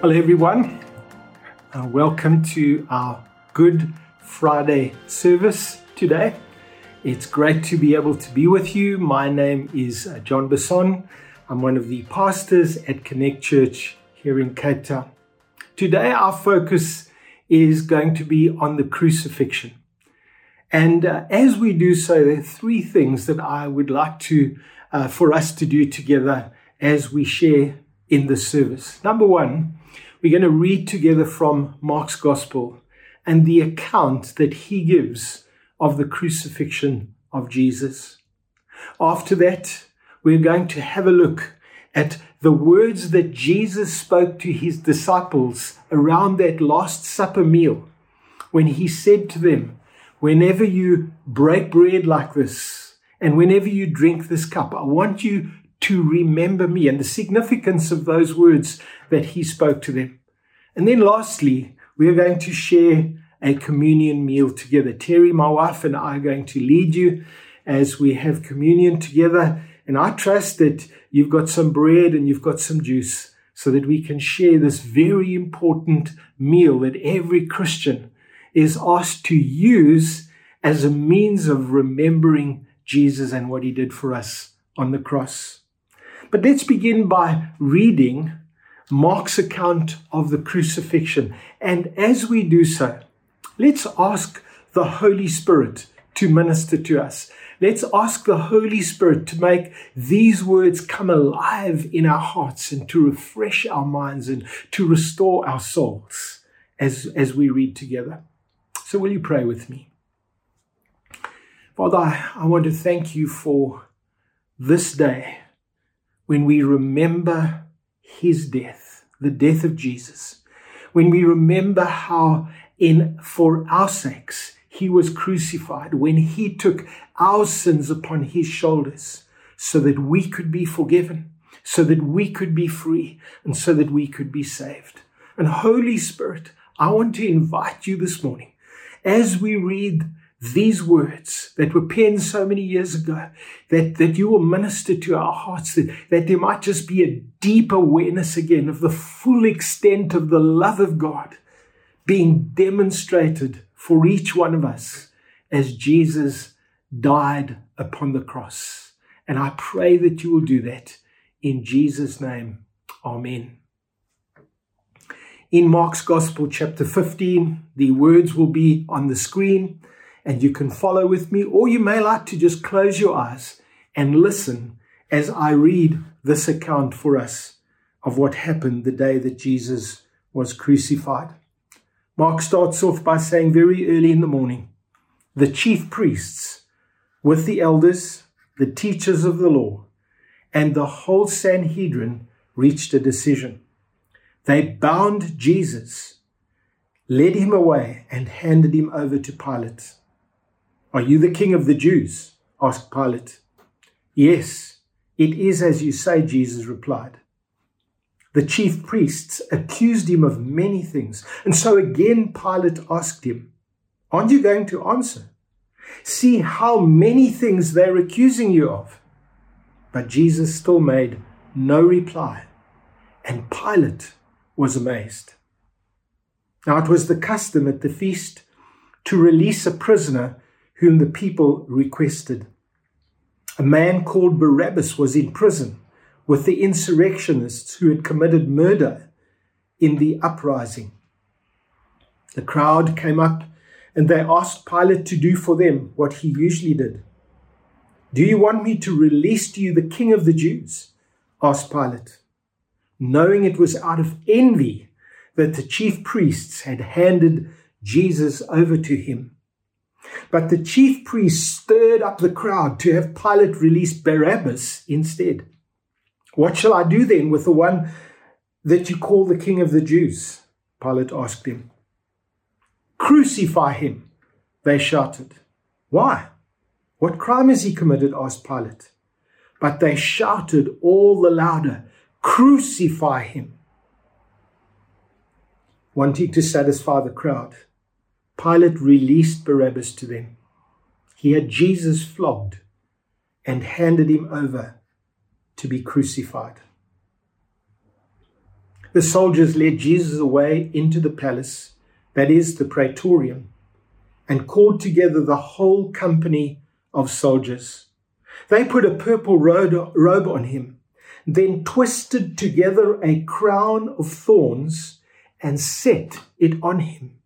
Hello, everyone. Uh, welcome to our Good Friday service today. It's great to be able to be with you. My name is uh, John Besson. I'm one of the pastors at Connect Church here in Cape Town. Today, our focus is going to be on the crucifixion. And uh, as we do so, there are three things that I would like to, uh, for us to do together as we share in the service. Number one, we're going to read together from Mark's Gospel and the account that he gives of the crucifixion of Jesus. After that, we're going to have a look at the words that Jesus spoke to his disciples around that Last Supper meal when he said to them, Whenever you break bread like this, and whenever you drink this cup, I want you to remember me and the significance of those words that he spoke to them. And then lastly, we are going to share a communion meal together. Terry, my wife, and I are going to lead you as we have communion together. And I trust that you've got some bread and you've got some juice so that we can share this very important meal that every Christian is asked to use as a means of remembering Jesus and what he did for us on the cross. But let's begin by reading Mark's account of the crucifixion. And as we do so, let's ask the Holy Spirit to minister to us. Let's ask the Holy Spirit to make these words come alive in our hearts and to refresh our minds and to restore our souls as, as we read together. So, will you pray with me? Father, I, want to thank you for this day when we remember his death, the death of Jesus, when we remember how in for our sakes he was crucified, when he took our sins upon his shoulders so that we could be forgiven, so that we could be free, and so that we could be saved. And Holy Spirit, I want to invite you this morning as we read these words that were penned so many years ago, that, that you will minister to our hearts, that, that there might just be a deep awareness again of the full extent of the love of God being demonstrated for each one of us as Jesus died upon the cross. And I pray that you will do that in Jesus' name. Amen. In Mark's Gospel, chapter 15, the words will be on the screen and you can follow with me, or you may like to just close your eyes and listen as I read this account for us of what happened the day that Jesus was crucified. Mark starts off by saying very early in the morning, the chief priests with the elders, the teachers of the law, and the whole Sanhedrin reached a decision. They bound Jesus, led him away, and handed him over to Pilate. Are you the king of the Jews? asked Pilate. Yes, it is as you say, Jesus replied. The chief priests accused him of many things, and so again Pilate asked him, Aren't you going to answer? See how many things they're accusing you of. But Jesus still made no reply, and Pilate was amazed. Now it was the custom at the feast to release a prisoner whom the people requested. A man called Barabbas was in prison with the insurrectionists who had committed murder in the uprising. The crowd came up and they asked Pilate to do for them what he usually did. Do you want me to release to you the king of the Jews? asked Pilate, knowing it was out of envy that the chief priests had handed Jesus over to him. But the chief priests stirred up the crowd to have Pilate release Barabbas instead. What shall I do then with the one that you call the king of the Jews? Pilate asked him. Crucify him, they shouted. Why? What crime has he committed? asked Pilate. But they shouted all the louder, Crucify him! Wanting to satisfy the crowd, Pilate released Barabbas to them. He had Jesus flogged and handed him over to be crucified. The soldiers led Jesus away into the palace, that is, the praetorium, and called together the whole company of soldiers. They put a purple robe on him, then twisted together a crown of thorns and set it on him.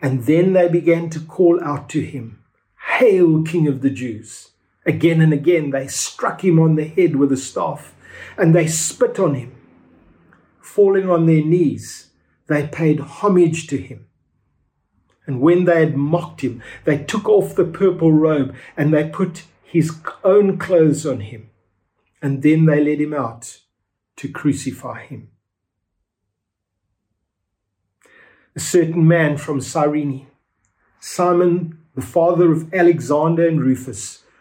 And then they began to call out to him, Hail, King of the Jews! Again and again they struck him on the head with a staff, and they spit on him. Falling on their knees, they paid homage to him. And when they had mocked him, they took off the purple robe and they put his own clothes on him. And then they led him out to crucify him. A certain man from Cyrene, Simon, the father of Alexander and Rufus,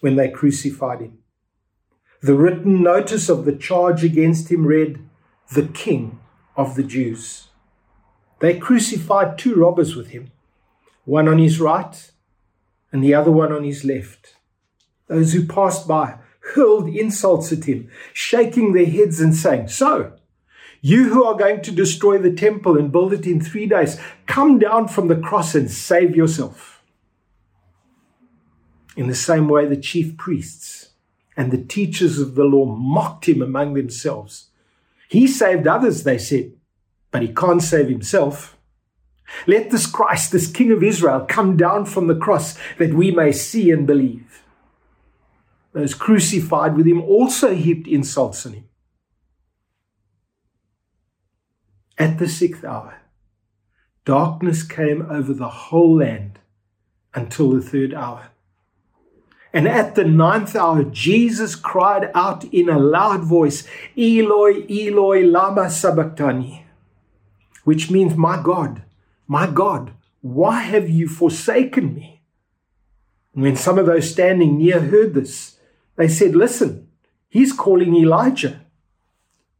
when they crucified him. The written notice of the charge against him read, The King of the Jews. They crucified two robbers with him, one on his right and the other one on his left. Those who passed by hurled insults at him, shaking their heads and saying, So, you who are going to destroy the temple and build it in three days, come down from the cross and save yourself. In the same way, the chief priests and the teachers of the law mocked him among themselves. He saved others, they said, but he can't save himself. Let this Christ, this King of Israel, come down from the cross that we may see and believe. Those crucified with him also heaped insults on him. At the sixth hour, darkness came over the whole land until the third hour. And at the ninth hour, Jesus cried out in a loud voice, Eloi, Eloi, Lama Sabachthani, which means, My God, my God, why have you forsaken me? And when some of those standing near heard this, they said, Listen, he's calling Elijah.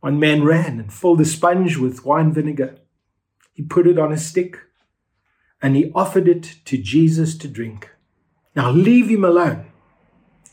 One man ran and filled a sponge with wine vinegar. He put it on a stick and he offered it to Jesus to drink. Now leave him alone.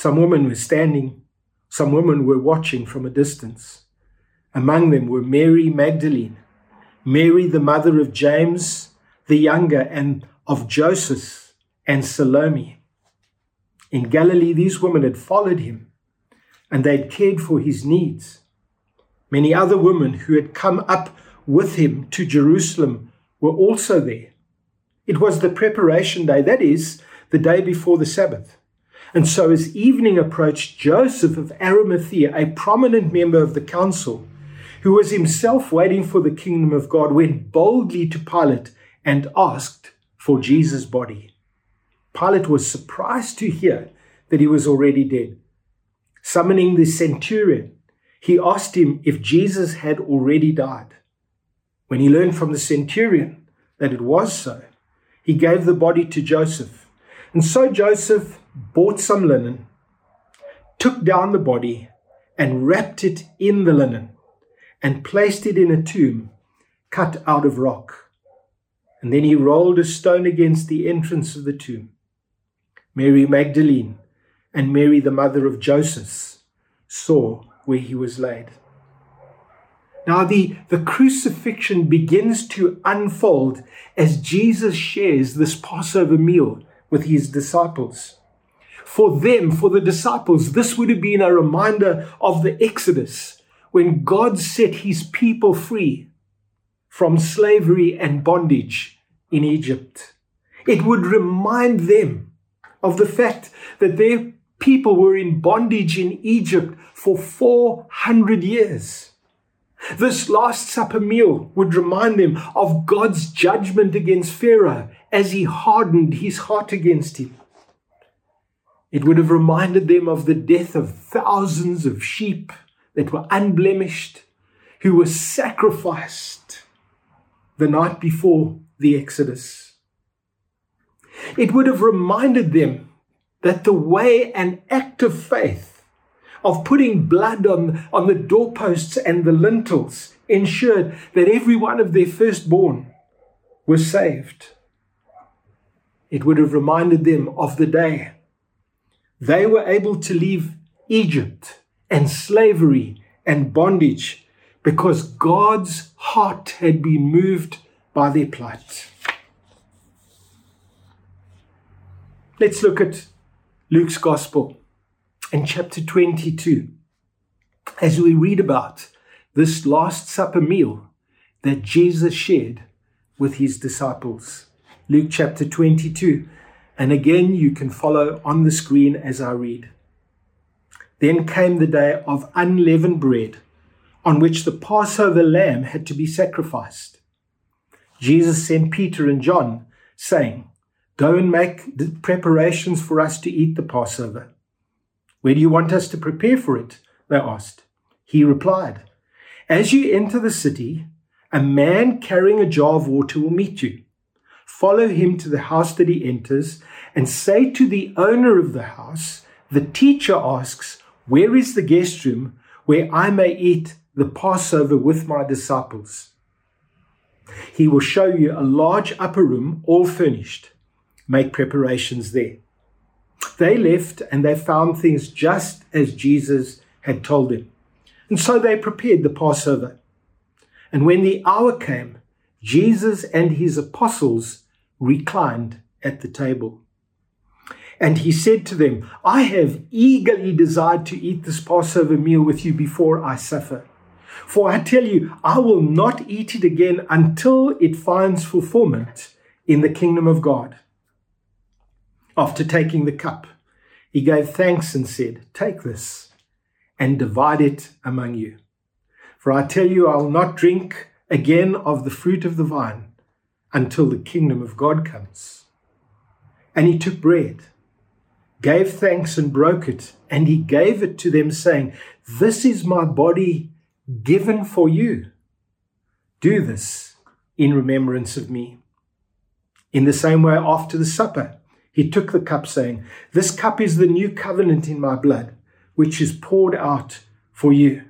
Some women were standing, some women were watching from a distance. Among them were Mary Magdalene Mary, the mother of James the younger, and of Joseph and Salome. In Galilee, these women had followed him and they had cared for his needs. Many other women who had come up with him to Jerusalem were also there. It was the preparation day, that is, the day before the Sabbath. And so, as evening approached, Joseph of Arimathea, a prominent member of the council, who was himself waiting for the kingdom of God, went boldly to Pilate and asked for Jesus' body. Pilate was surprised to hear that he was already dead. Summoning the centurion, he asked him if Jesus had already died. When he learned from the centurion that it was so, he gave the body to Joseph. And so Joseph bought some linen, took down the body, and wrapped it in the linen and placed it in a tomb cut out of rock. And then he rolled a stone against the entrance of the tomb. Mary Magdalene and Mary, the mother of Joseph, saw where he was laid. Now, the, the crucifixion begins to unfold as Jesus shares this Passover meal with his disciples. For them, for the disciples, this would have been a reminder of the Exodus when God set his people free from slavery and bondage in Egypt. It would remind them of the fact that their people were in bondage in Egypt for 400 years. This Last Supper meal would remind them of God's judgment against Pharaoh as he hardened his heart against him. It would have reminded them of the death of thousands of sheep that were unblemished, who were sacrificed the night before the Exodus. It would have reminded them that the way and act of faith of putting blood on, on the doorposts and the lintels ensured that every one of their firstborn was saved. It would have reminded them of the day they were able to leave Egypt and slavery and bondage because God's heart had been moved by their plight. Let's look at Luke's Gospel in chapter 22 as we read about this Last Supper meal that Jesus shared with his disciples. Luke chapter 22. And again, you can follow on the screen as I read. Then came the day of unleavened bread, on which the Passover lamb had to be sacrificed. Jesus sent Peter and John, saying, Go and make preparations for us to eat the Passover. Where do you want us to prepare for it? They asked. He replied, As you enter the city, a man carrying a jar of water will meet you. Follow him to the house that he enters and say to the owner of the house, The teacher asks, Where is the guest room where I may eat the Passover with my disciples? He will show you a large upper room, all furnished. Make preparations there. They left and they found things just as Jesus had told them. And so they prepared the Passover. And when the hour came, Jesus and his apostles reclined at the table. And he said to them, I have eagerly desired to eat this Passover meal with you before I suffer. For I tell you, I will not eat it again until it finds fulfillment in the kingdom of God. After taking the cup, he gave thanks and said, Take this and divide it among you. For I tell you, I will not drink again of the fruit of the vine until the kingdom of God comes. And he took bread gave thanks and broke it, and he gave it to them, saying, This is my body given for you. Do this in remembrance of me. In the same way, after the supper, he took the cup, saying, This cup is the new covenant in my blood, which is poured out for you.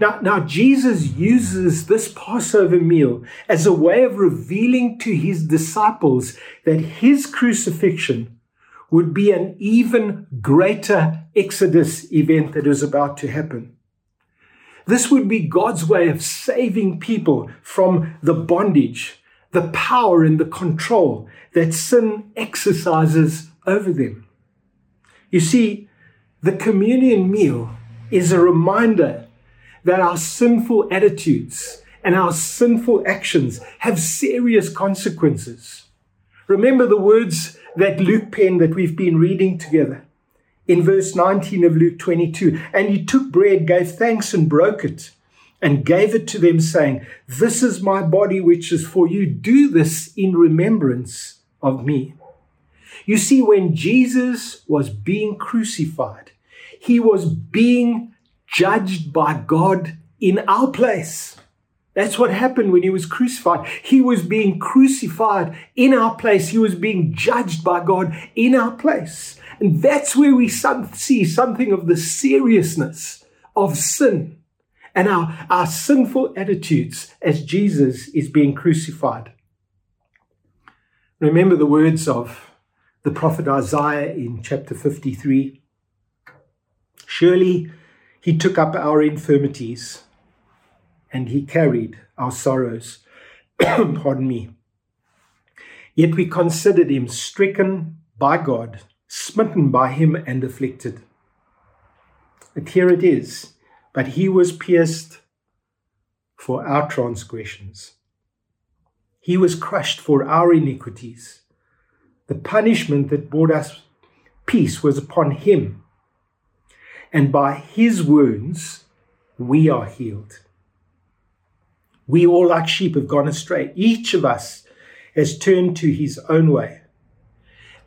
Now, now, Jesus uses this Passover meal as a way of revealing to his disciples that his crucifixion would be an even greater Exodus event that is about to happen. This would be God's way of saving people from the bondage, the power, and the control that sin exercises over them. You see, the communion meal is a reminder that our sinful attitudes and our sinful actions have serious consequences. Remember the words that Luke penned that we've been reading together. In verse 19 of Luke 22, and he took bread, gave thanks, and broke it, and gave it to them, saying, This is my body, which is for you. Do this in remembrance of me. You see, when Jesus was being crucified, he was being judged by God in our place. That's what happened when he was crucified. He was being crucified in our place. He was being judged by God in our place. And that's where we see something of the seriousness of sin and our, our sinful attitudes as Jesus is being crucified. Remember the words of the prophet Isaiah in chapter 53. Surely he took up our infirmities and he carried our sorrows. Pardon me. Yet we considered him stricken by God, smitten by him, and afflicted. And here it is. But he was pierced for our transgressions, he was crushed for our iniquities. The punishment that brought us peace was upon him, and by his wounds we are healed. We all, like sheep, have gone astray. Each of us has turned to his own way,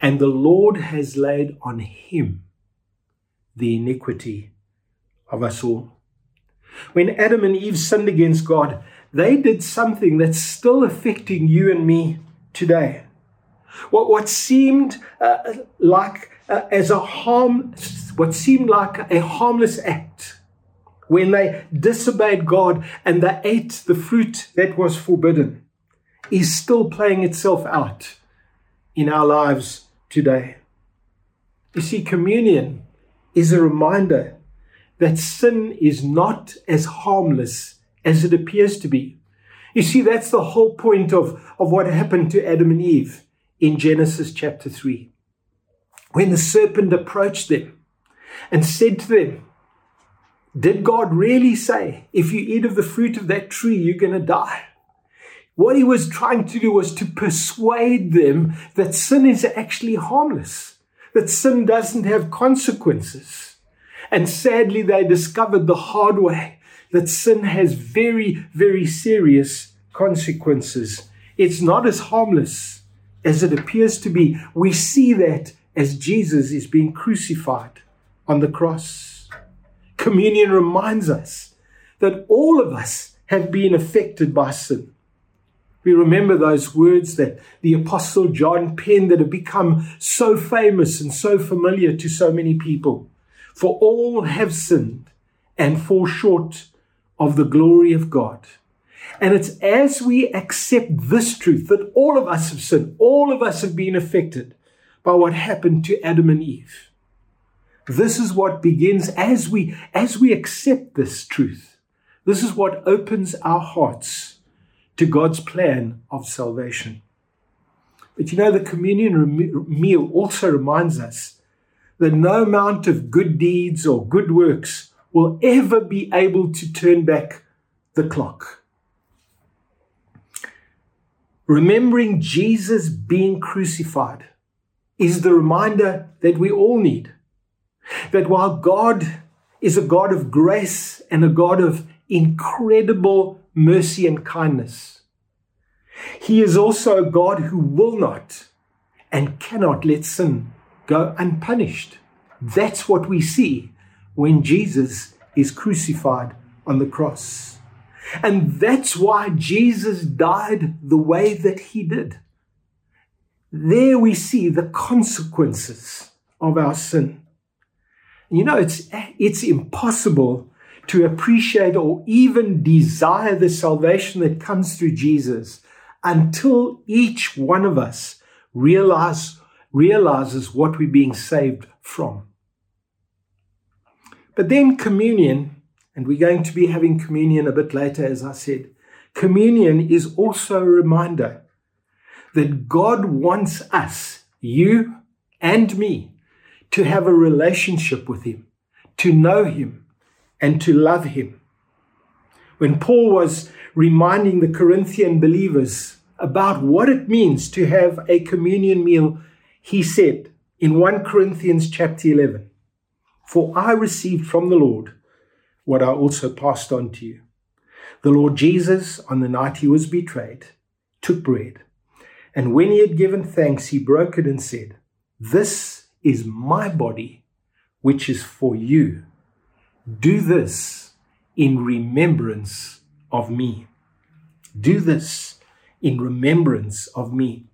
and the Lord has laid on him the iniquity of us all. When Adam and Eve sinned against God, they did something that's still affecting you and me today. What, what seemed uh, like uh, as a harm, what seemed like a harmless act when they disobeyed God and they ate the fruit that was forbidden is still playing itself out in our lives today. You see, communion is a reminder that sin is not as harmless as it appears to be. You see, that's the whole point of, of what happened to Adam and Eve in Genesis chapter 3. When the serpent approached them and said to them, Did God really say, if you eat of the fruit of that tree, you're going to die? What he was trying to do was to persuade them that sin is actually harmless, that sin doesn't have consequences. And sadly, they discovered the hard way that sin has very, very serious consequences. It's not as harmless as it appears to be. We see that as Jesus is being crucified on the cross. Communion reminds us that all of us have been affected by sin. We remember those words that the Apostle John penned that have become so famous and so familiar to so many people. For all have sinned and fall short of the glory of God. And it's as we accept this truth that all of us have sinned, all of us have been affected by what happened to Adam and Eve. This is what begins as we as we accept this truth. This is what opens our hearts to God's plan of salvation. But you know, the communion meal also reminds us that no amount of good deeds or good works will ever be able to turn back the clock. Remembering Jesus being crucified is the reminder that we all need. That while God is a God of grace and a God of incredible mercy and kindness, He is also a God who will not and cannot let sin go unpunished. That's what we see when Jesus is crucified on the cross. And that's why Jesus died the way that he did. There we see the consequences of our sin. You know, it's, it's impossible to appreciate or even desire the salvation that comes through Jesus until each one of us realize realizes what we're being saved from. But then communion, and we're going to be having communion a bit later, as I said, communion is also a reminder that God wants us, you and me, to have a relationship with Him, to know Him, and to love Him. When Paul was reminding the Corinthian believers about what it means to have a communion meal he said in 1 Corinthians chapter 11, For I received from the Lord what I also passed on to you. The Lord Jesus, on the night he was betrayed, took bread, and when he had given thanks, he broke it and said, This is my body, which is for you. Do this in remembrance of me. Do this in remembrance of me.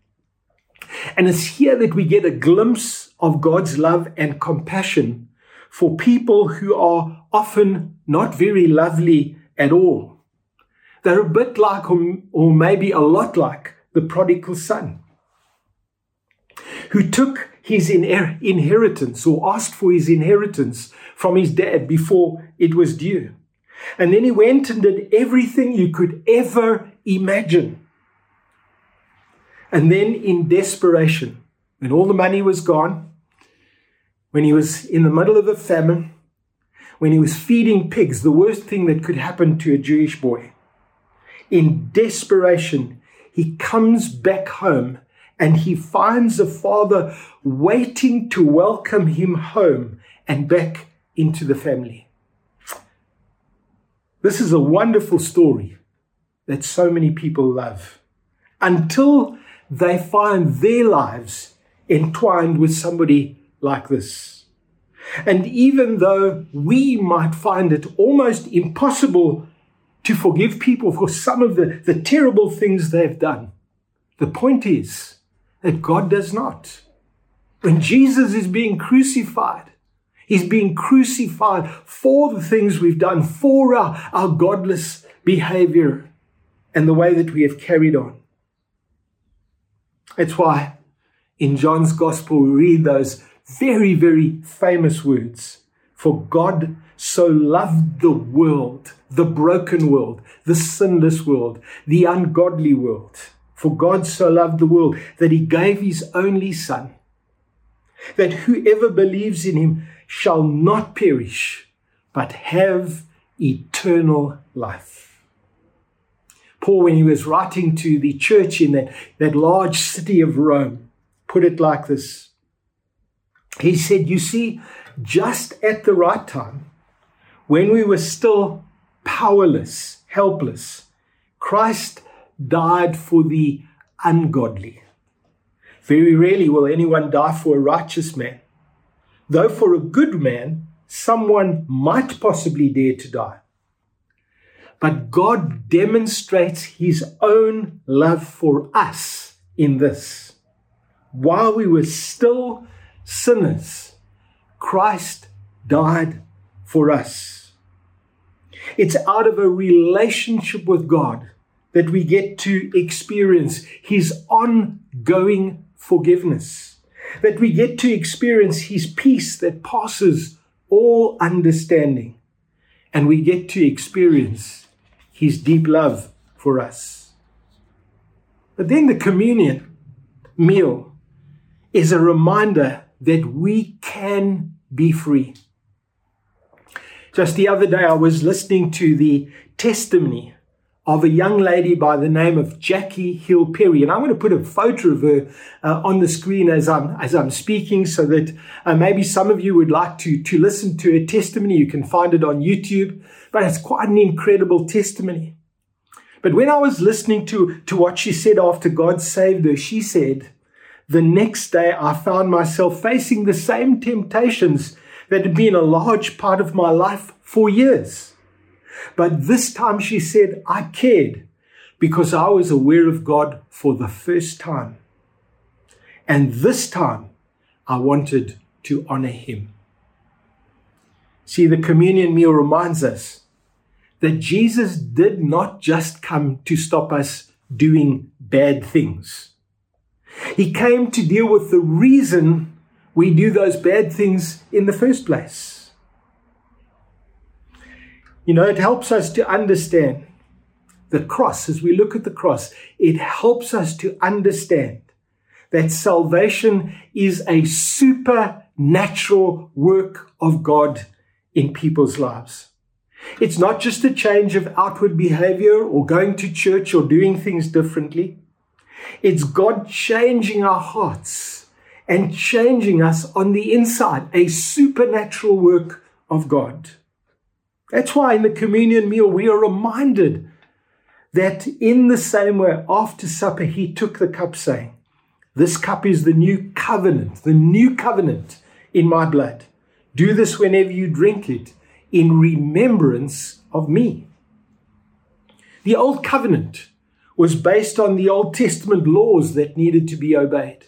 And it's here that we get a glimpse of God's love and compassion for people who are often not very lovely at all. They're a bit like, or maybe a lot like, the prodigal son who took his inheritance or asked for his inheritance from his dad before it was due. And then he went and did everything you could ever imagine. And then, in desperation, when all the money was gone, when he was in the middle of a famine, when he was feeding pigs, the worst thing that could happen to a Jewish boy, in desperation, he comes back home and he finds a father waiting to welcome him home and back into the family. This is a wonderful story that so many people love until they find their lives entwined with somebody like this. And even though we might find it almost impossible to forgive people for some of the, the terrible things they've done, the point is that God does not. When Jesus is being crucified, He's being crucified for the things we've done, for our, our godless behavior and the way that we have carried on. That's why in John's Gospel we read those very, very famous words. For God so loved the world, the broken world, the sinless world, the ungodly world. For God so loved the world that he gave his only Son, that whoever believes in him shall not perish, but have eternal life. Paul, when he was writing to the church in that, that large city of Rome, put it like this. He said, You see, just at the right time, when we were still powerless, helpless, Christ died for the ungodly. Very rarely will anyone die for a righteous man. Though for a good man, someone might possibly dare to die. But God demonstrates his own love for us in this. While we were still sinners, Christ died for us. It's out of a relationship with God that we get to experience his ongoing forgiveness that we get to experience His peace that passes all understanding. And we get to experience His deep love for us. But then the communion meal is a reminder that we can be free. Just the other day, I was listening to the testimony of a young lady by the name of Jackie Hill Perry. And I'm going to put a photo of her uh, on the screen as I'm, as I'm speaking so that uh, maybe some of you would like to, to listen to her testimony. You can find it on YouTube, but it's quite an incredible testimony. But when I was listening to, to what she said after God saved her, she said, the next day I found myself facing the same temptations that had been a large part of my life for years. But this time she said, I cared because I was aware of God for the first time. And this time I wanted to honor him. See, the communion meal reminds us that Jesus did not just come to stop us doing bad things. He came to deal with the reason we do those bad things in the first place. You know, it helps us to understand the cross. As we look at the cross, it helps us to understand that salvation is a supernatural work of God in people's lives. It's not just a change of outward behavior or going to church or doing things differently. It's God changing our hearts and changing us on the inside, a supernatural work of God. That's why in the communion meal, we are reminded that in the same way, after supper, he took the cup, saying, This cup is the new covenant, the new covenant in my blood. Do this whenever you drink it in remembrance of me. The old covenant was based on the Old Testament laws that needed to be obeyed.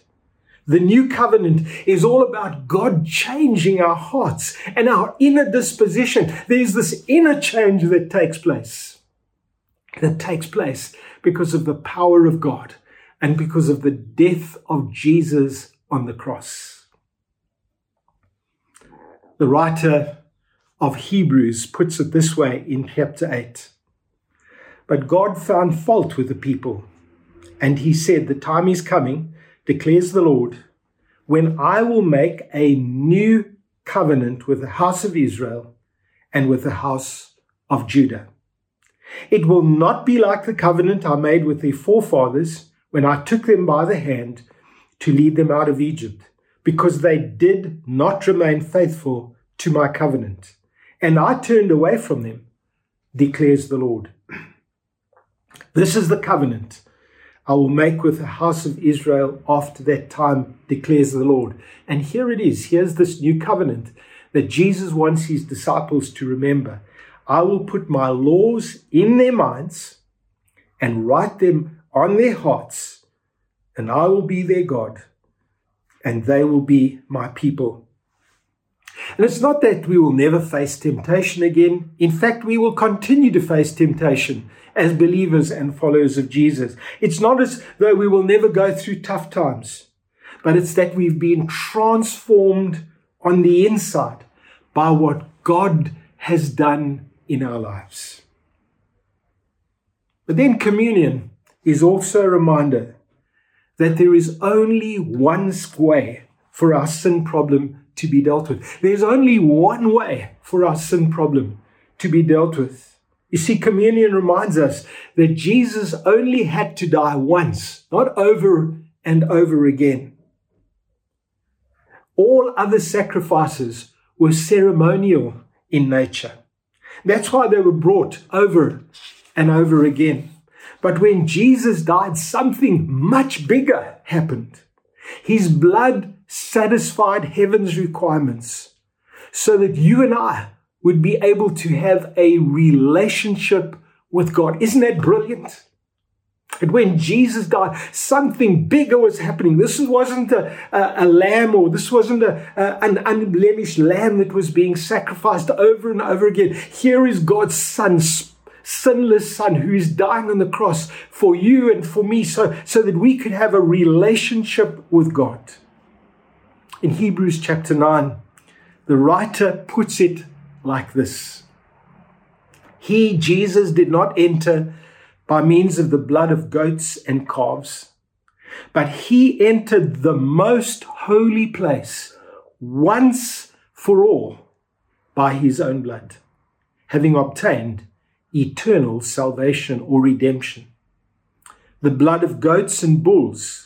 The new covenant is all about God changing our hearts and our inner disposition. There's this inner change that takes place. That takes place because of the power of God and because of the death of Jesus on the cross. The writer of Hebrews puts it this way in chapter 8. But God found fault with the people, and he said, The time is coming, declares the Lord, when I will make a new covenant with the house of Israel and with the house of Judah. It will not be like the covenant I made with their forefathers when I took them by the hand to lead them out of Egypt, because they did not remain faithful to my covenant and I turned away from them, declares the Lord. This is the covenant I will make with the house of Israel after that time, declares the Lord. And here it is. Here's this new covenant that Jesus wants his disciples to remember. I will put my laws in their minds and write them on their hearts, and I will be their God, and they will be my people. And it's not that we will never face temptation again. In fact, we will continue to face temptation as believers and followers of Jesus. It's not as though we will never go through tough times, but it's that we've been transformed on the inside by what God has done in our lives. But then communion is also a reminder that there is only one way for our sin problem to be dealt with. There's only one way for our sin problem to be dealt with. You see, communion reminds us that Jesus only had to die once, not over and over again. All other sacrifices were ceremonial in nature. That's why they were brought over and over again. But when Jesus died, something much bigger happened. His blood satisfied heaven's requirements so that you and I would be able to have a relationship with God. Isn't that brilliant? And when Jesus died, something bigger was happening. This wasn't a, a, a lamb or this wasn't a, a, an unblemished lamb that was being sacrificed over and over again. Here is God's Son, sinless Son, who is dying on the cross for you and for me so, so that we could have a relationship with God in Hebrews chapter 9, the writer puts it like this He, Jesus, did not enter by means of the blood of goats and calves, but he entered the most holy place once for all by his own blood, having obtained eternal salvation or redemption. The blood of goats and bulls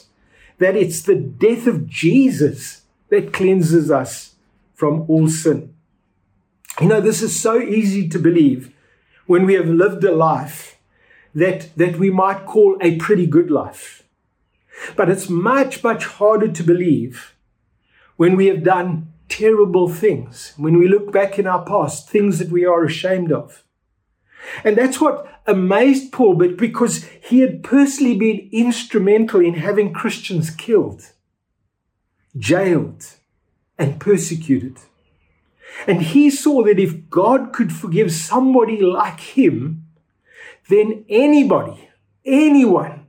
that it's the death of Jesus that cleanses us from all sin. You know, this is so easy to believe when we have lived a life that, that we might call a pretty good life. But it's much, much harder to believe when we have done terrible things, when we look back in our past, things that we are ashamed of. And that's what amazed Paul, but because he had personally been instrumental in having Christians killed, jailed, and persecuted. And he saw that if God could forgive somebody like him, then anybody, anyone,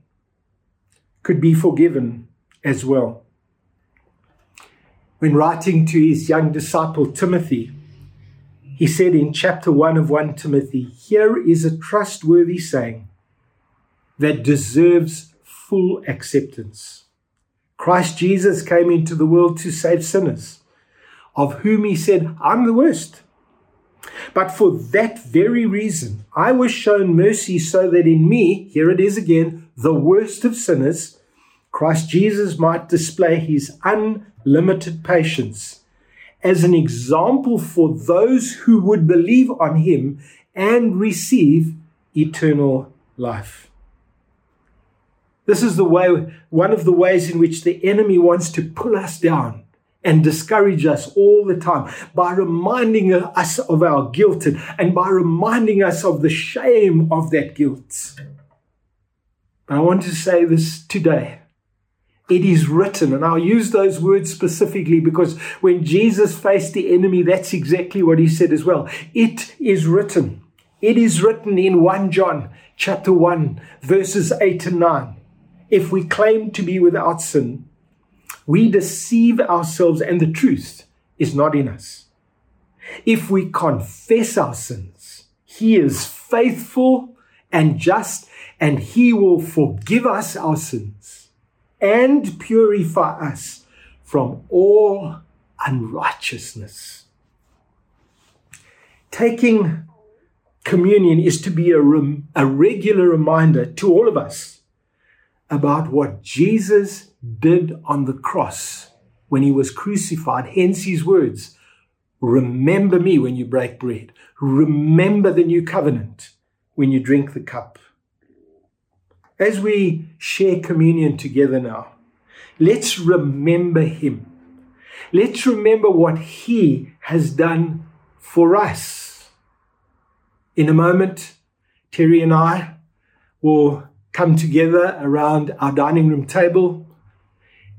could be forgiven as well. When writing to his young disciple Timothy, he said in chapter 1 of 1 Timothy, Here is a trustworthy saying that deserves full acceptance. Christ Jesus came into the world to save sinners, of whom he said, I'm the worst. But for that very reason, I was shown mercy so that in me, here it is again, the worst of sinners, Christ Jesus might display his unlimited patience as an example for those who would believe on him and receive eternal life. This is the way, one of the ways in which the enemy wants to pull us down and discourage us all the time by reminding us of our guilt and by reminding us of the shame of that guilt. I want to say this today. It is written, and I'll use those words specifically because when Jesus faced the enemy, that's exactly what he said as well. It is written. It is written in 1 John chapter 1, verses 8 and 9. If we claim to be without sin, we deceive ourselves and the truth is not in us. If we confess our sins, He is faithful and just, and He will forgive us our sins and purify us from all unrighteousness. Taking communion is to be a, rem- a regular reminder to all of us about what Jesus did on the cross when he was crucified. Hence his words Remember me when you break bread. Remember the new covenant when you drink the cup. As we share communion together now, let's remember him. Let's remember what he has done for us. In a moment, Terry and I will come together around our dining room table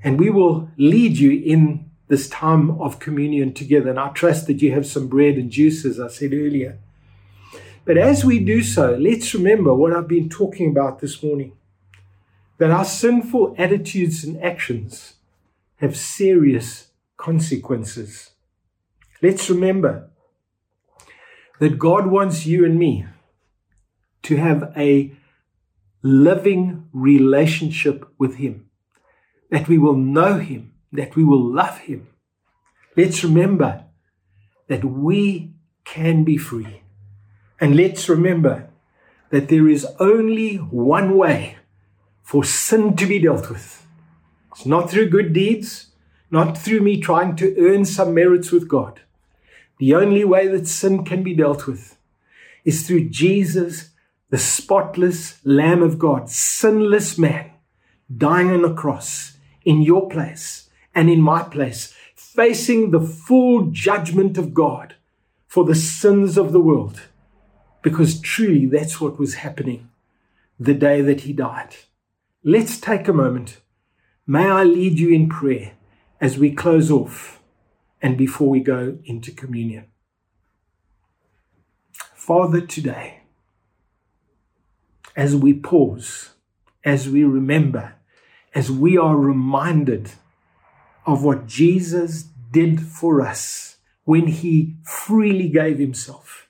and we will lead you in this time of communion together. And I trust that you have some bread and juice, as I said earlier. But as we do so, let's remember what I've been talking about this morning that our sinful attitudes and actions have serious consequences. Let's remember that God wants you and me to have a living relationship with Him that we will know Him, that we will love Him. Let's remember that we can be free. And let's remember that there is only one way for sin to be dealt with. It's not through good deeds, not through me trying to earn some merits with God. The only way that sin can be dealt with is through Jesus, the spotless Lamb of God, sinless man, dying on a cross in your place and in my place, facing the full judgment of God for the sins of the world. Because truly that's what was happening the day that he died. Let's take a moment. May I lead you in prayer as we close off and before we go into communion. Father, today, as we pause, as we remember, as we are reminded of what Jesus did for us when he freely gave himself,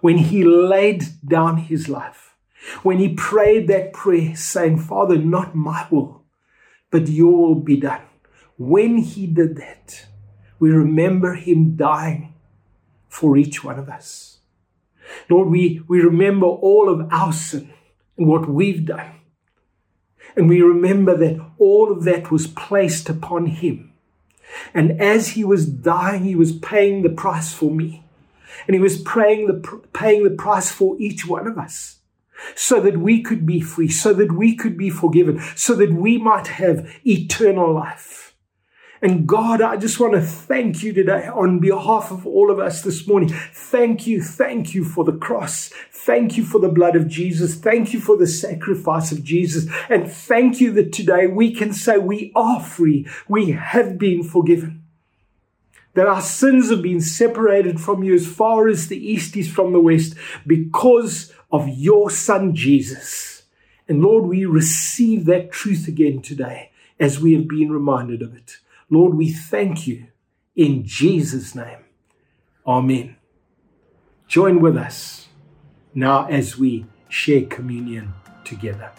when he laid down his life, when he prayed that prayer saying, Father, not my will, but your will be done. When he did that, we remember him dying for each one of us. Lord, we, we remember all of our sin and what we've done. And we remember that all of that was placed upon him. And as he was dying, he was paying the price for me. And he was paying the, paying the price for each one of us so that we could be free, so that we could be forgiven, so that we might have eternal life. And God, I just want to thank you today on behalf of all of us this morning. Thank you, thank you for the cross. Thank you for the blood of Jesus. Thank you for the sacrifice of Jesus. And thank you that today we can say we are free. We have been forgiven. That our sins have been separated from you as far as the east is from the west because of your son Jesus. And Lord, we receive that truth again today as we have been reminded of it. Lord, we thank you in Jesus' name. Amen. Join with us now as we share communion together.